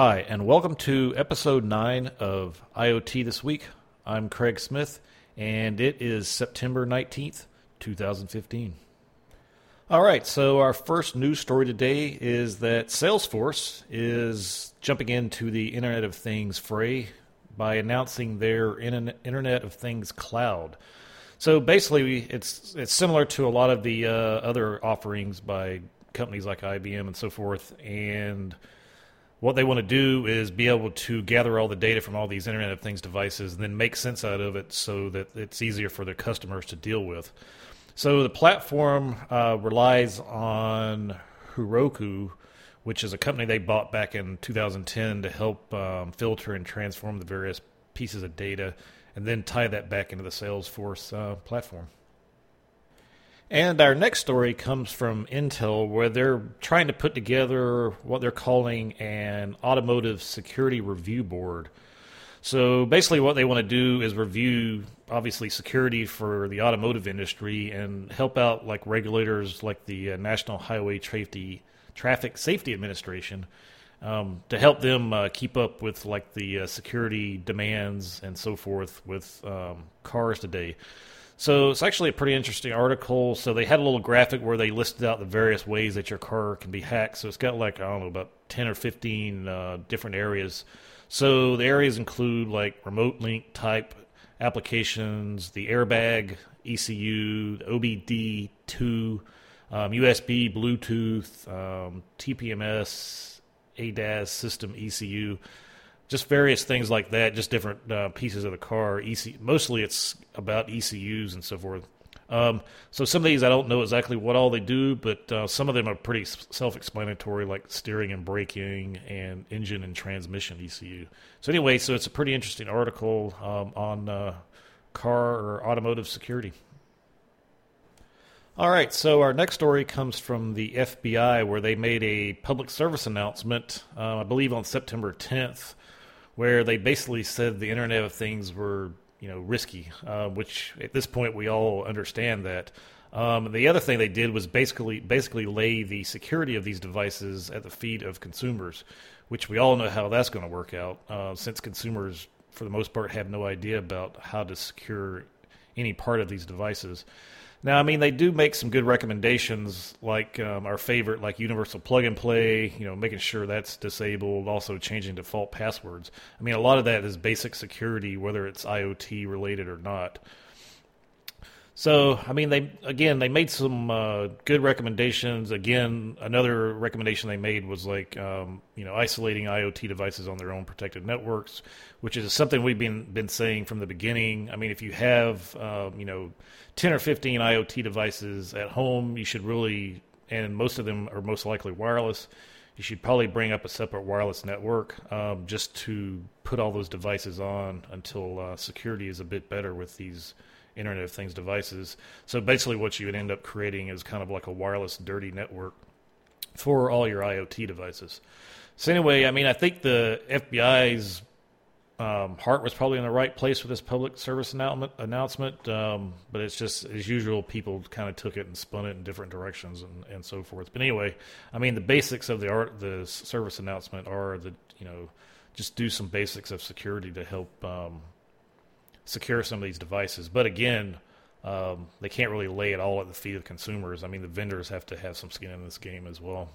Hi, and welcome to episode 9 of IoT This Week. I'm Craig Smith, and it is September 19th, 2015. All right, so our first news story today is that Salesforce is jumping into the Internet of Things fray by announcing their Internet of Things cloud. So basically, it's it's similar to a lot of the uh, other offerings by companies like IBM and so forth, and what they want to do is be able to gather all the data from all these Internet of Things devices and then make sense out of it so that it's easier for their customers to deal with. So the platform uh, relies on Heroku, which is a company they bought back in 2010 to help um, filter and transform the various pieces of data and then tie that back into the Salesforce uh, platform. And our next story comes from Intel, where they're trying to put together what they're calling an automotive security review board. So basically, what they want to do is review, obviously, security for the automotive industry and help out like regulators like the uh, National Highway Safety Traffic Safety Administration um, to help them uh, keep up with like the uh, security demands and so forth with um, cars today. So it's actually a pretty interesting article. So they had a little graphic where they listed out the various ways that your car can be hacked. So it's got like I don't know about ten or fifteen uh, different areas. So the areas include like remote link type applications, the airbag ECU, the OBD2, um, USB, Bluetooth, um, TPMS, ADAS system ECU just various things like that, just different uh, pieces of the car. EC, mostly it's about ECUs and so forth. Um, so some of these I don't know exactly what all they do, but uh, some of them are pretty self-explanatory, like steering and braking and engine and transmission ECU. So anyway, so it's a pretty interesting article um, on uh, car or automotive security. All right, so our next story comes from the FBI, where they made a public service announcement, uh, I believe on September 10th, where they basically said the Internet of Things were you know risky, uh, which at this point we all understand that. Um, the other thing they did was basically basically lay the security of these devices at the feet of consumers, which we all know how that's going to work out, uh, since consumers for the most part have no idea about how to secure any part of these devices. Now, I mean, they do make some good recommendations, like um, our favorite, like universal plug and play. You know, making sure that's disabled. Also, changing default passwords. I mean, a lot of that is basic security, whether it's IoT related or not. So, I mean, they again they made some uh, good recommendations. Again, another recommendation they made was like um, you know isolating IoT devices on their own protected networks, which is something we've been been saying from the beginning. I mean, if you have um, you know 10 or 15 IoT devices at home, you should really, and most of them are most likely wireless, you should probably bring up a separate wireless network um, just to put all those devices on until uh, security is a bit better with these Internet of Things devices. So basically, what you would end up creating is kind of like a wireless dirty network for all your IoT devices. So anyway, I mean, I think the FBI's um, heart was probably in the right place with this public service announcement, announcement um, but it's just as usual. People kind of took it and spun it in different directions and, and so forth. But anyway, I mean, the basics of the art, the service announcement are that you know just do some basics of security to help um, secure some of these devices. But again, um, they can't really lay it all at the feet of consumers. I mean, the vendors have to have some skin in this game as well.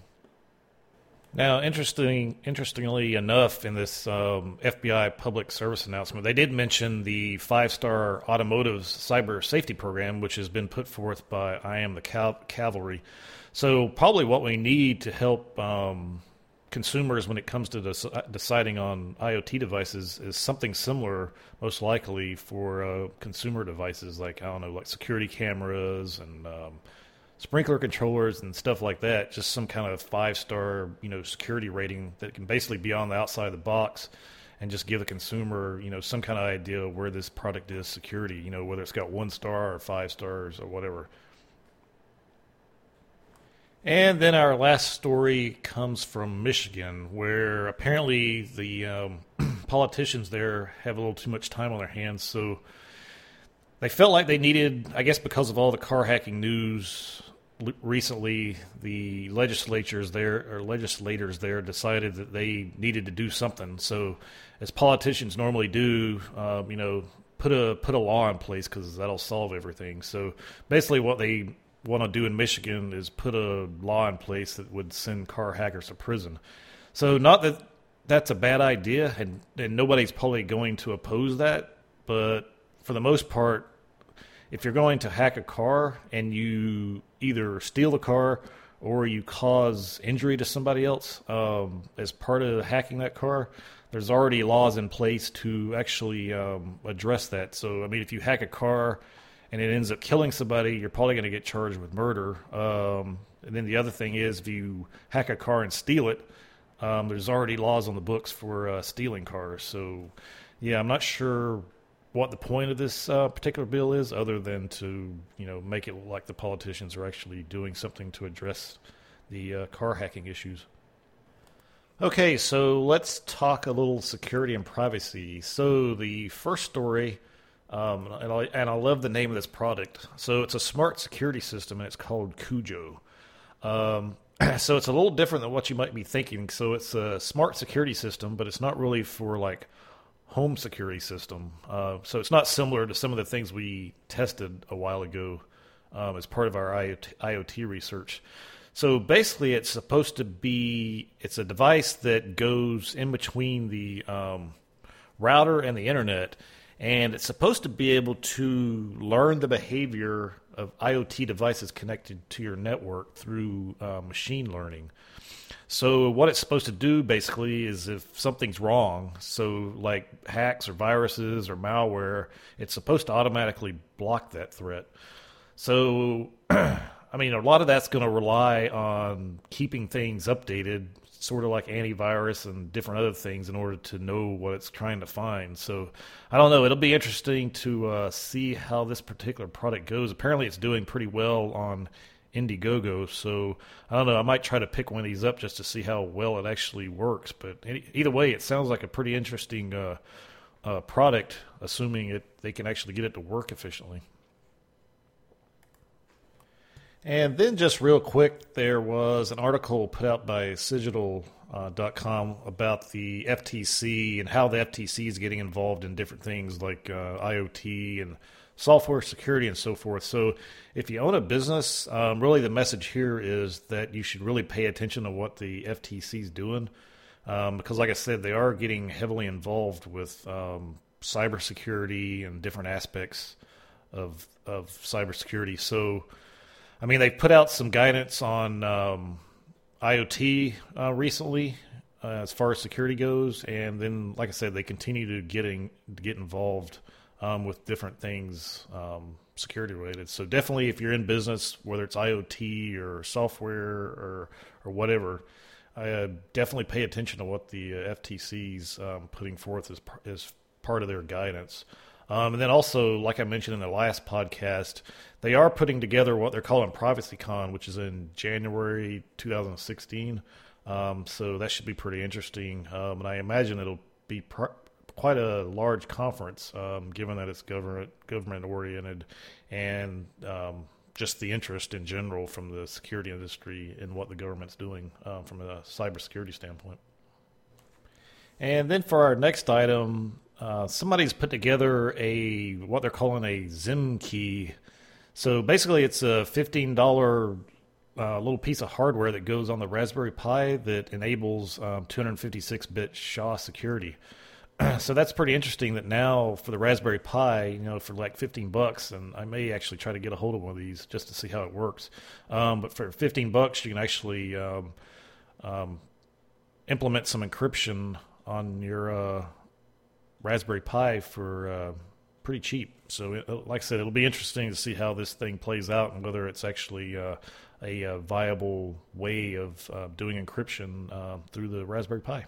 Now, interesting, interestingly enough, in this um, FBI public service announcement, they did mention the five-star automotive cyber safety program, which has been put forth by I Am the Cavalry. So, probably what we need to help um, consumers when it comes to des- deciding on IoT devices is something similar, most likely for uh, consumer devices like I don't know, like security cameras and um, sprinkler controllers and stuff like that. Just some kind of five star, you know, security rating that can basically be on the outside of the box and just give the consumer, you know, some kind of idea where this product is security, you know, whether it's got one star or five stars or whatever. And then our last story comes from Michigan, where apparently the um, politicians there have a little too much time on their hands. So they felt like they needed, I guess, because of all the car hacking news recently the legislatures there or legislators there decided that they needed to do something. So, as politicians normally do, um, you know, put a put a law in place because that'll solve everything. So, basically, what they want to do in Michigan is put a law in place that would send car hackers to prison. So, not that that's a bad idea, and, and nobody's probably going to oppose that, but for the most part, if you're going to hack a car and you either steal the car or you cause injury to somebody else um, as part of hacking that car, there's already laws in place to actually um, address that. So, I mean, if you hack a car and it ends up killing somebody, you're probably going to get charged with murder. Um, and then the other thing is, if you hack a car and steal it, um, there's already laws on the books for uh, stealing cars. So, yeah, I'm not sure what the point of this uh, particular bill is, other than to you know make it look like the politicians are actually doing something to address the uh, car hacking issues. Okay, so let's talk a little security and privacy. So the first story, um, and, I, and I love the name of this product. So it's a smart security system, and it's called Cujo. Um, so it's a little different than what you might be thinking. So it's a smart security system, but it's not really for like home security system. Uh, so it's not similar to some of the things we tested a while ago um, as part of our IoT, IoT, research. So basically, it's supposed to be it's a device that goes in between the um, router and the internet, and it's supposed to be able to learn the behavior of IoT devices connected to your network through uh, machine learning. So what it's supposed to do basically is if something's wrong, so like hacks or viruses or malware, it's supposed to automatically block that threat. So I mean, a lot of that's going to rely on keeping things updated, sort of like antivirus and different other things, in order to know what it's trying to find. So, I don't know. It'll be interesting to uh, see how this particular product goes. Apparently, it's doing pretty well on Indiegogo. So I don't know. I might try to pick one of these up just to see how well it actually works. But either way, it sounds like a pretty interesting uh, uh, product, assuming it they can actually get it to work efficiently. And then, just real quick, there was an article put out by Cigital.com uh, about the FTC and how the FTC is getting involved in different things like uh, IoT and software security and so forth. So, if you own a business, um, really the message here is that you should really pay attention to what the FTC is doing. Um, because, like I said, they are getting heavily involved with um, cybersecurity and different aspects of of cybersecurity. So, I mean, they put out some guidance on um, IoT uh, recently, uh, as far as security goes, and then, like I said, they continue to getting get involved um, with different things um, security related. So definitely, if you're in business, whether it's IoT or software or or whatever, I uh, definitely pay attention to what the uh, FTC's um, putting forth as as part of their guidance. Um, and then also, like I mentioned in the last podcast, they are putting together what they're calling PrivacyCon, which is in January 2016. Um, so that should be pretty interesting. Um, and I imagine it'll be pr- quite a large conference, um, given that it's government government oriented, and um, just the interest in general from the security industry in what the government's doing um, from a cybersecurity standpoint. And then for our next item, uh, somebody's put together a what they're calling a ZymKey. So basically, it's a fifteen dollar uh, little piece of hardware that goes on the Raspberry Pi that enables um, 256 bit SHA security. so that's pretty interesting that now for the Raspberry Pi, you know, for like 15 bucks, and I may actually try to get a hold of one of these just to see how it works. Um, but for 15 bucks, you can actually um, um, implement some encryption on your uh, Raspberry Pi for uh, pretty cheap. So, it, like I said, it'll be interesting to see how this thing plays out and whether it's actually uh, a, a, viable way of uh, doing encryption uh, through the Raspberry Pi.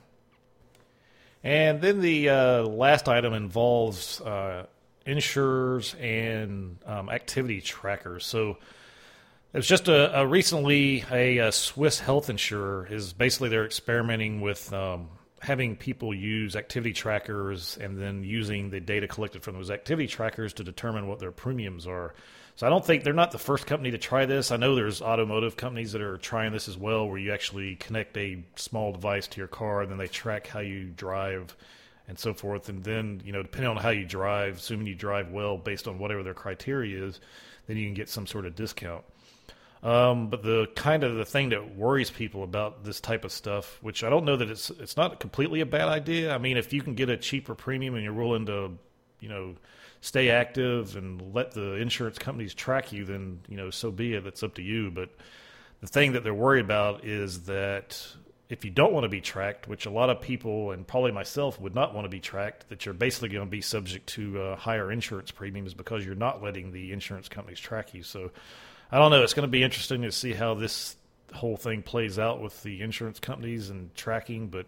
And then the uh, last item involves uh, insurers and um, activity trackers. So it's just a, a recently a, a, Swiss health insurer is basically they're experimenting with um, having people use activity trackers and then using the data collected from those activity trackers to determine what their premiums are. So I don't think they're not the first company to try this. I know there's automotive companies that are trying this as well, where you actually connect a small device to your car and then they track how you drive and so forth. And then, you know, depending on how you drive, assuming you drive well based on whatever their criteria is, then you can get some sort of discount. Um, but the kind of the thing that worries people about this type of stuff, which I don't know that it's it's not completely a bad idea. I mean, if you can get a cheaper premium and you're willing to, you know, stay active and let the insurance companies track you, then you know, so be it. That's up to you. But the thing that they're worried about is that if you don't want to be tracked, which a lot of people and probably myself would not want to be tracked, that you're basically going to be subject to uh, higher insurance premiums because you're not letting the insurance companies track you. So I don't know. It's going to be interesting to see how this whole thing plays out with the insurance companies and tracking, but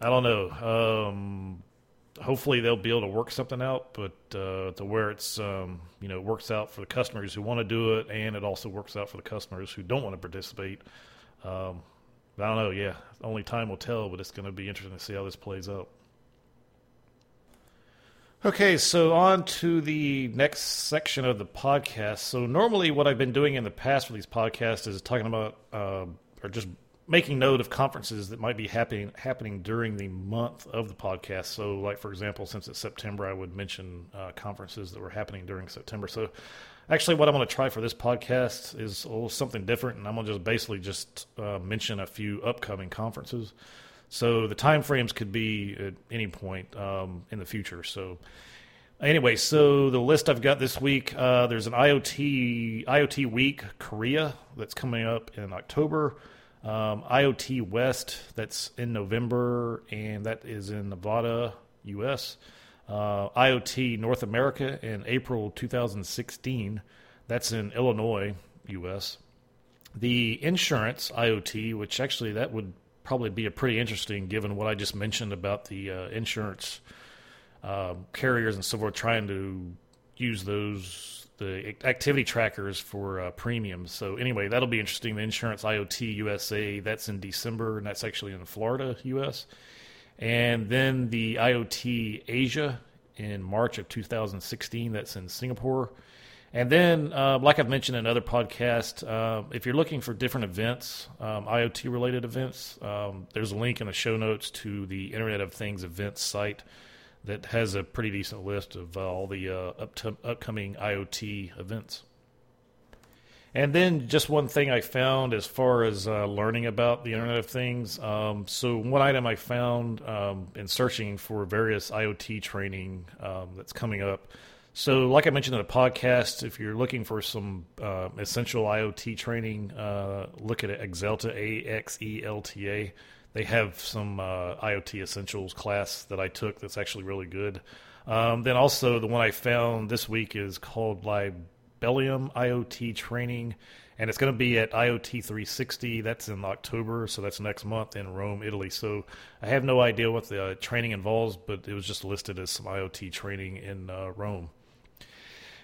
I don't know. Um, hopefully they'll be able to work something out, but uh, to where it's um, you know works out for the customers who want to do it, and it also works out for the customers who don't want to participate. Um, I don't know. Yeah, only time will tell, but it's going to be interesting to see how this plays out. Okay, so on to the next section of the podcast. So normally, what I've been doing in the past for these podcasts is talking about uh, or just making note of conferences that might be happening happening during the month of the podcast. So, like for example, since it's September, I would mention uh, conferences that were happening during September. So, actually, what I'm going to try for this podcast is something different, and I'm going to just basically just uh, mention a few upcoming conferences. So the time frames could be at any point um, in the future. So anyway, so the list I've got this week, uh, there's an IoT IoT Week Korea that's coming up in October. Um, IoT West that's in November, and that is in Nevada, U.S. Uh, IoT North America in April 2016. That's in Illinois, U.S. The insurance IoT, which actually that would probably be a pretty interesting given what I just mentioned about the uh, insurance uh, carriers and so forth trying to use those the activity trackers for uh, premiums. So anyway, that'll be interesting. The Insurance IoT USA that's in December and that's actually in Florida, US, and then the IoT Asia in March of 2016. That's in Singapore. And then, uh, like I've mentioned in other podcasts, uh, if you're looking for different events, um, IoT related events, um, there's a link in the show notes to the Internet of Things events site that has a pretty decent list of uh, all the uh, upcoming IoT events. And then, just one thing I found as far as uh, learning about the Internet of Things. Um, so, one item I found um, in searching for various IoT training that's coming up so, like I mentioned in the podcast, if you're looking for some uh, essential IoT training, uh, look at Axelta, A X E L T A. They have some uh, IoT essentials class that I took that's actually really good. Um, then also the one I found this week is called Libelium IoT Training, and it's going to be at IoT 360. That's in October, so that's next month in Rome, Italy. So I have no idea what the training involves, but it was just listed as some IoT training in uh, Rome.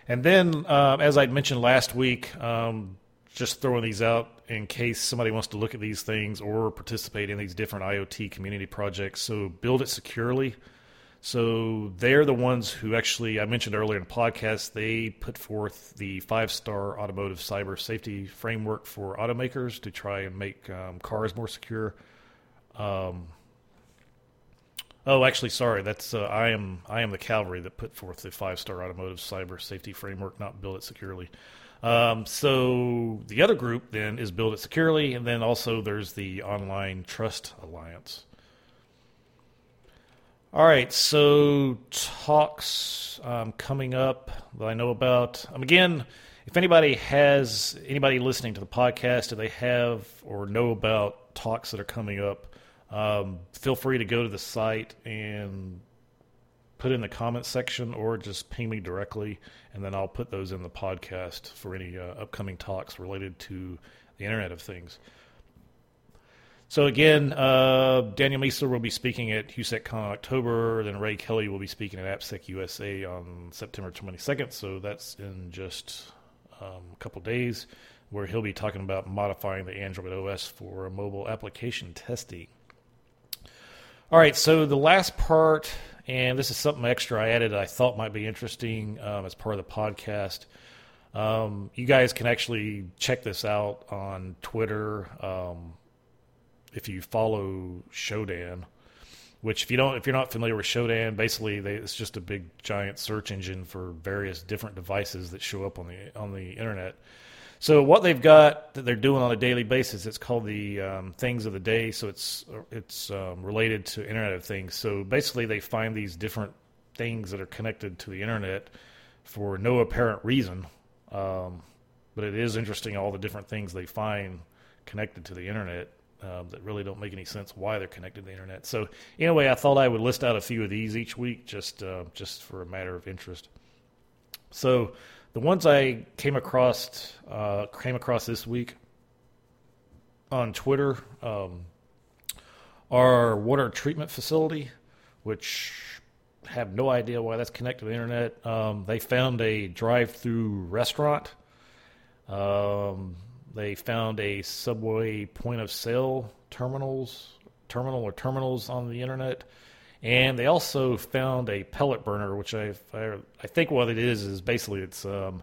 And then, uh, as I mentioned last week, um, just throwing these out in case somebody wants to look at these things or participate in these different IoT community projects. So, Build It Securely. So, they're the ones who actually, I mentioned earlier in the podcast, they put forth the five star automotive cyber safety framework for automakers to try and make um, cars more secure. Um, Oh, actually, sorry. That's uh, I am I am the cavalry that put forth the five star automotive cyber safety framework, not build it securely. Um, so the other group then is build it securely, and then also there's the online trust alliance. All right, so talks um, coming up that I know about. Um, again, if anybody has anybody listening to the podcast, do they have or know about talks that are coming up? Um, feel free to go to the site and put in the comment section or just ping me directly, and then I'll put those in the podcast for any uh, upcoming talks related to the Internet of Things. So again, uh, Daniel Miessler will be speaking at HouSecCon in October. Then Ray Kelly will be speaking at AppSec USA on September 22nd. So that's in just um, a couple days, where he'll be talking about modifying the Android OS for mobile application testing. All right, so the last part, and this is something extra I added I thought might be interesting um, as part of the podcast. Um, you guys can actually check this out on Twitter um, if you follow Shodan. Which, if you don't, if you're not familiar with Shodan, basically they, it's just a big giant search engine for various different devices that show up on the on the internet. So what they've got that they're doing on a daily basis, it's called the um, Things of the Day. So it's it's um, related to Internet of Things. So basically, they find these different things that are connected to the internet for no apparent reason. Um, but it is interesting all the different things they find connected to the internet uh, that really don't make any sense why they're connected to the internet. So anyway, I thought I would list out a few of these each week, just uh, just for a matter of interest. So the ones I came across uh, came across this week on Twitter um, are water treatment facility, which have no idea why that's connected to the internet. Um, they found a drive-through restaurant. Um, they found a subway point of sale terminals, terminal or terminals on the internet, and they also found a pellet burner, which I I, think what it is is basically it's um,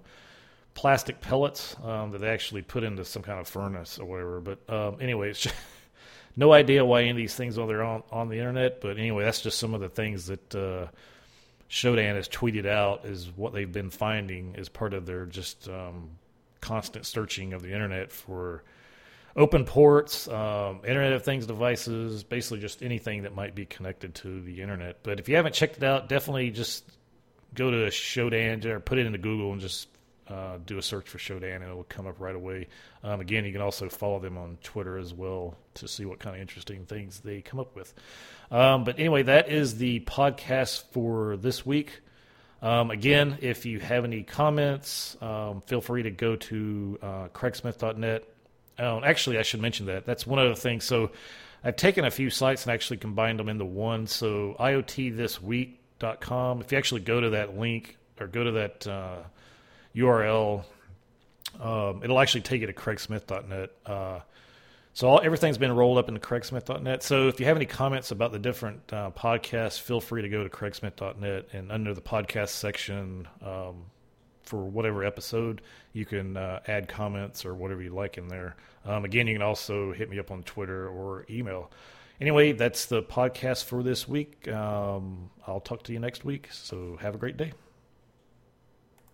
plastic pellets um, that they actually put into some kind of furnace or whatever. But um, anyway, no idea why any of these things are there on on the internet. But anyway, that's just some of the things that. Uh, Shodan has tweeted out is what they've been finding as part of their just um, constant searching of the internet for open ports, um, Internet of Things devices, basically just anything that might be connected to the internet. But if you haven't checked it out, definitely just go to Shodan or put it into Google and just uh, do a search for Shodan and it will come up right away. Um, again, you can also follow them on Twitter as well to see what kind of interesting things they come up with. Um, but anyway, that is the podcast for this week. Um, again, if you have any comments, um, feel free to go to uh, craigsmith.net. Oh, actually, I should mention that. That's one other thing. So I've taken a few sites and actually combined them into one. So IoTthisweek.com, if you actually go to that link or go to that uh, URL, um, it'll actually take you to craigsmith.net. Uh, so all, everything's been rolled up into craigsmith.net. So if you have any comments about the different uh, podcasts, feel free to go to craigsmith.net and under the podcast section um, for whatever episode, you can uh, add comments or whatever you like in there. Um, again, you can also hit me up on Twitter or email. Anyway, that's the podcast for this week. Um, I'll talk to you next week. So have a great day.